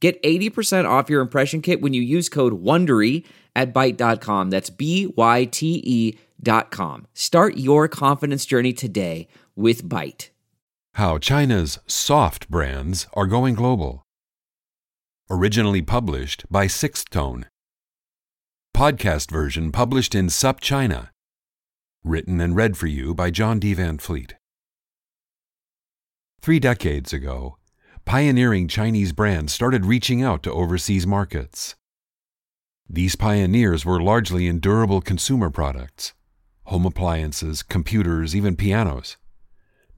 Get 80% off your impression kit when you use code WONDERY at Byte.com. That's B-Y-T-E dot com. Start your confidence journey today with Byte. How China's soft brands are going global. Originally published by Sixth Tone. Podcast version published in Sup China. Written and read for you by John D. Van Fleet. Three decades ago, pioneering Chinese brands started reaching out to overseas markets. These pioneers were largely in durable consumer products home appliances, computers, even pianos.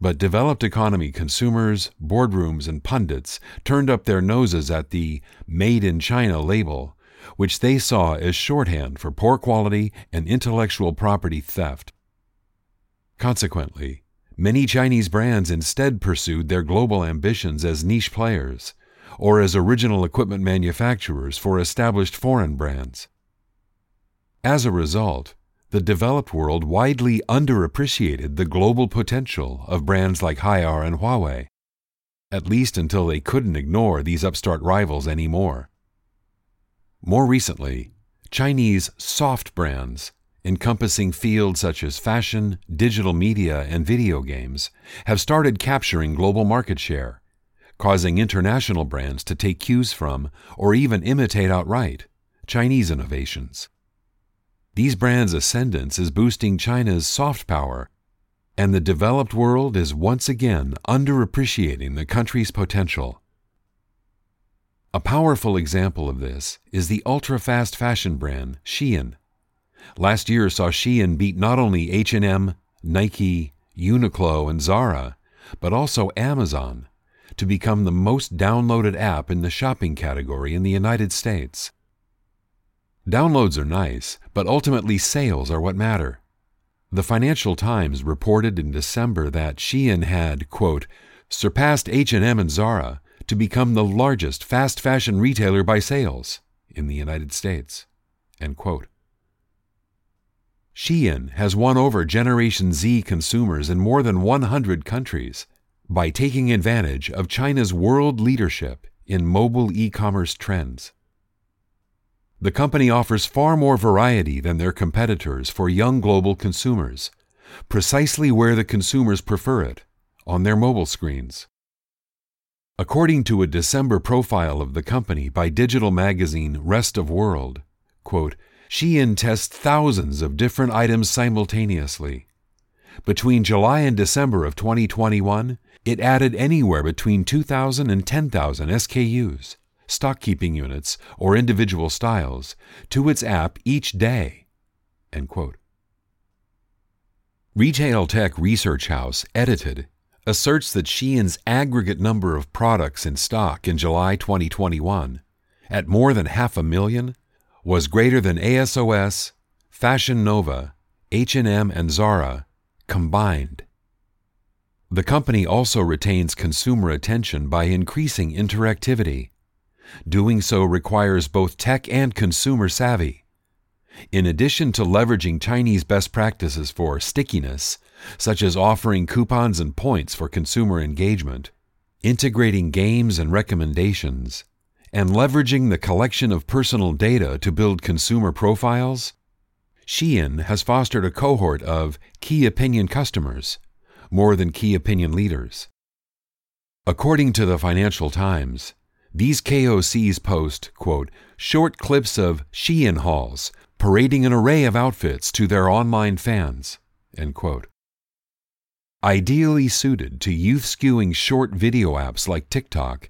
But developed economy consumers, boardrooms, and pundits turned up their noses at the Made in China label, which they saw as shorthand for poor quality and intellectual property theft. Consequently, Many Chinese brands instead pursued their global ambitions as niche players or as original equipment manufacturers for established foreign brands. As a result, the developed world widely underappreciated the global potential of brands like Haier and Huawei, at least until they couldn't ignore these upstart rivals anymore. More recently, Chinese soft brands encompassing fields such as fashion, digital media, and video games, have started capturing global market share, causing international brands to take cues from, or even imitate outright, Chinese innovations. These brands' ascendance is boosting China's soft power, and the developed world is once again underappreciating the country's potential. A powerful example of this is the ultra fast fashion brand Shein Last year saw Shein beat not only H&M, Nike, Uniqlo, and Zara, but also Amazon to become the most downloaded app in the shopping category in the United States. Downloads are nice, but ultimately sales are what matter. The Financial Times reported in December that Shein had, quote, surpassed H&M and Zara to become the largest fast fashion retailer by sales in the United States. End quote. Shein has won over Generation Z consumers in more than 100 countries by taking advantage of China's world leadership in mobile e commerce trends. The company offers far more variety than their competitors for young global consumers, precisely where the consumers prefer it on their mobile screens. According to a December profile of the company by digital magazine Rest of World, quote, Shein tests thousands of different items simultaneously. Between July and December of 2021, it added anywhere between 2,000 and 10,000 SKUs, stock keeping units, or individual styles, to its app each day. Retail Tech Research House, edited, asserts that Shein's aggregate number of products in stock in July 2021, at more than half a million, was greater than ASOS, Fashion Nova, H&M and Zara combined. The company also retains consumer attention by increasing interactivity. Doing so requires both tech and consumer savvy. In addition to leveraging Chinese best practices for stickiness, such as offering coupons and points for consumer engagement, integrating games and recommendations, and leveraging the collection of personal data to build consumer profiles, Shein has fostered a cohort of key opinion customers, more than key opinion leaders. According to the Financial Times, these KOCs post, quote, short clips of Shein hauls parading an array of outfits to their online fans, end quote. Ideally suited to youth skewing short video apps like TikTok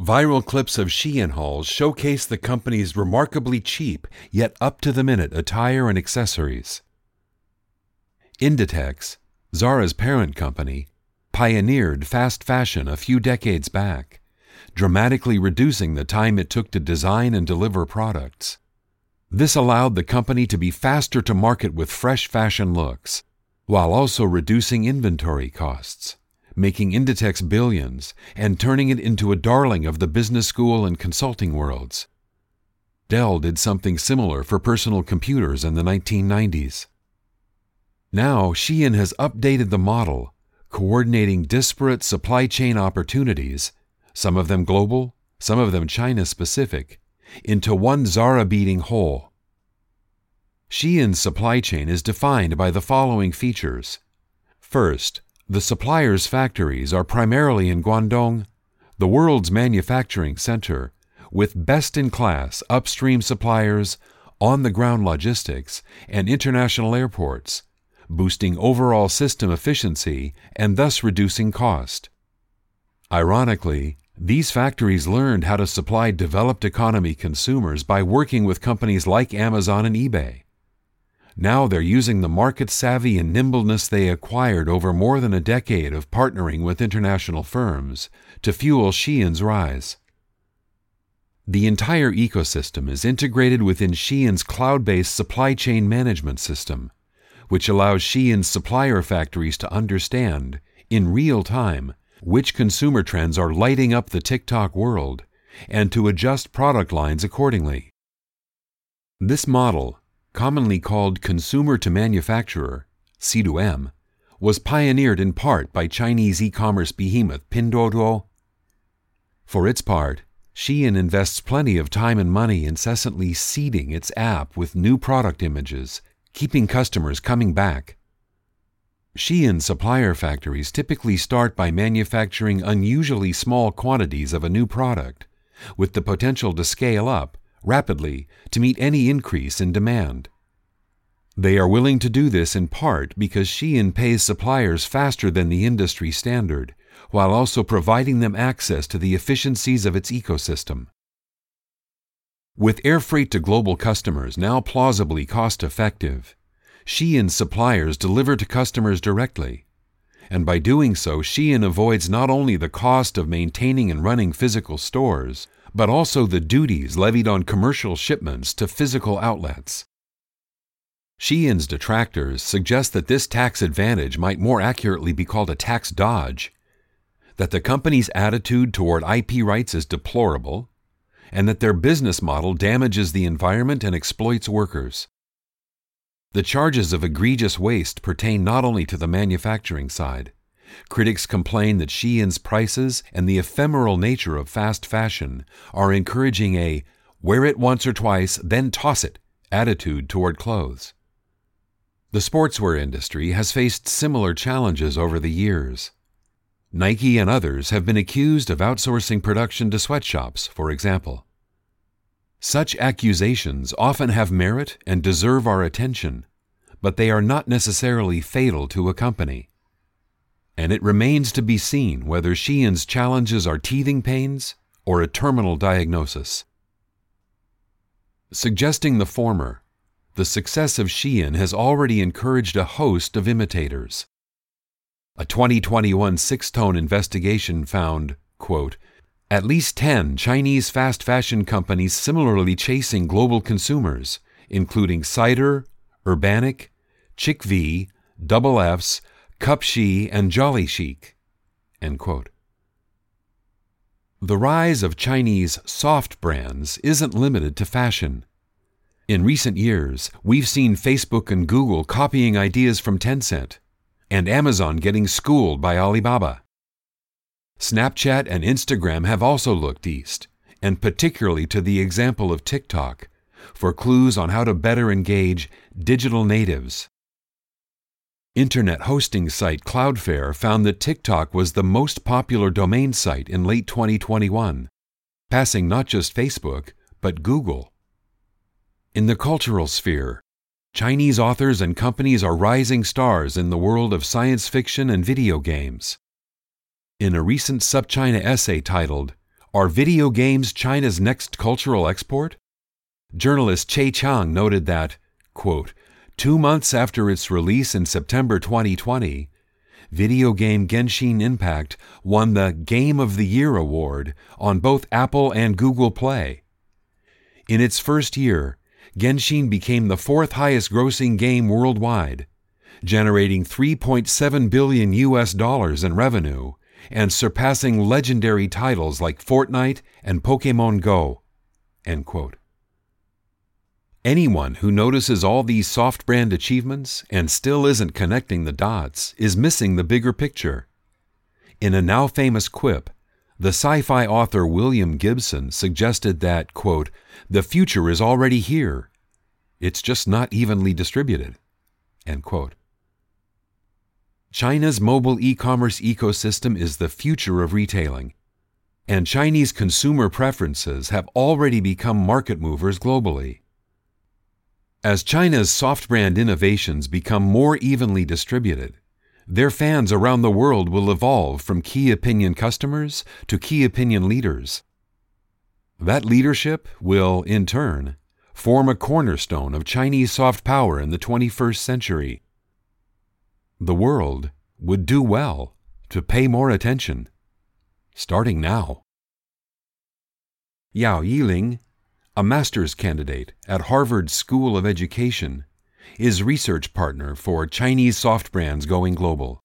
Viral clips of Shein hauls showcase the company's remarkably cheap yet up to the minute attire and accessories. Inditex, Zara's parent company, pioneered fast fashion a few decades back, dramatically reducing the time it took to design and deliver products. This allowed the company to be faster to market with fresh fashion looks, while also reducing inventory costs, making Inditex billions and turning it into a darling of the business school and consulting worlds. Dell did something similar for personal computers in the 1990s. Now, Shein has updated the model, coordinating disparate supply chain opportunities, some of them global, some of them China specific, into one Zara beating whole. Shein's supply chain is defined by the following features. First, the supplier's factories are primarily in Guangdong, the world's manufacturing center, with best in class upstream suppliers, on the ground logistics, and international airports, boosting overall system efficiency and thus reducing cost. Ironically, these factories learned how to supply developed economy consumers by working with companies like Amazon and eBay. Now they're using the market savvy and nimbleness they acquired over more than a decade of partnering with international firms to fuel Shein's rise. The entire ecosystem is integrated within Shein's cloud based supply chain management system, which allows Shein's supplier factories to understand, in real time, which consumer trends are lighting up the TikTok world and to adjust product lines accordingly. This model, commonly called consumer to manufacturer, C2M, was pioneered in part by Chinese e-commerce behemoth Pinduoduo. For its part, Shein invests plenty of time and money incessantly seeding its app with new product images, keeping customers coming back. Shein supplier factories typically start by manufacturing unusually small quantities of a new product, with the potential to scale up rapidly to meet any increase in demand. They are willing to do this in part because Shein pays suppliers faster than the industry standard, while also providing them access to the efficiencies of its ecosystem. With air freight to global customers now plausibly cost effective, Shein suppliers deliver to customers directly. And by doing so, Shein avoids not only the cost of maintaining and running physical stores, but also the duties levied on commercial shipments to physical outlets. Shein's detractors suggest that this tax advantage might more accurately be called a tax dodge, that the company's attitude toward IP rights is deplorable, and that their business model damages the environment and exploits workers. The charges of egregious waste pertain not only to the manufacturing side. Critics complain that Shein's prices and the ephemeral nature of fast fashion are encouraging a wear it once or twice, then toss it attitude toward clothes. The sportswear industry has faced similar challenges over the years. Nike and others have been accused of outsourcing production to sweatshops, for example. Such accusations often have merit and deserve our attention, but they are not necessarily fatal to a company. And it remains to be seen whether Shein's challenges are teething pains or a terminal diagnosis. Suggesting the former, the success of Shein has already encouraged a host of imitators. A 2021 Sixth Tone investigation found, quote, at least 10 Chinese fast fashion companies similarly chasing global consumers, including Cider, Urbanic, Chicv, Double F's, Cupshe, and Jolly Chic. The rise of Chinese soft brands isn't limited to fashion. In recent years, we've seen Facebook and Google copying ideas from Tencent, and Amazon getting schooled by Alibaba. Snapchat and Instagram have also looked east, and particularly to the example of TikTok, for clues on how to better engage digital natives. Internet hosting site Cloudflare found that TikTok was the most popular domain site in late 2021, passing not just Facebook, but Google. In the cultural sphere, Chinese authors and companies are rising stars in the world of science fiction and video games. In a recent SupChina essay titled, Are Video Games China's Next Cultural Export? Journalist Che Chang noted that, quote, two months after its release in September 2020, video game Genshin Impact won the Game of the Year award on both Apple and Google Play. In its first year, Genshin became the fourth highest grossing game worldwide, generating 3.7 billion US dollars in revenue and surpassing legendary titles like Fortnite and Pokemon Go. Anyone who notices all these soft brand achievements and still isn't connecting the dots is missing the bigger picture. In a now famous quip, the sci fi author William Gibson suggested that, quote, the future is already here. It's just not evenly distributed. End quote. China's mobile e commerce ecosystem is the future of retailing, and Chinese consumer preferences have already become market movers globally. As China's soft brand innovations become more evenly distributed, their fans around the world will evolve from key opinion customers to key opinion leaders. That leadership will, in turn, form a cornerstone of Chinese soft power in the 21st century. The world would do well to pay more attention, starting now. Yao Yiling a master's candidate at Harvard School of Education, is research partner for Chinese soft brands going global.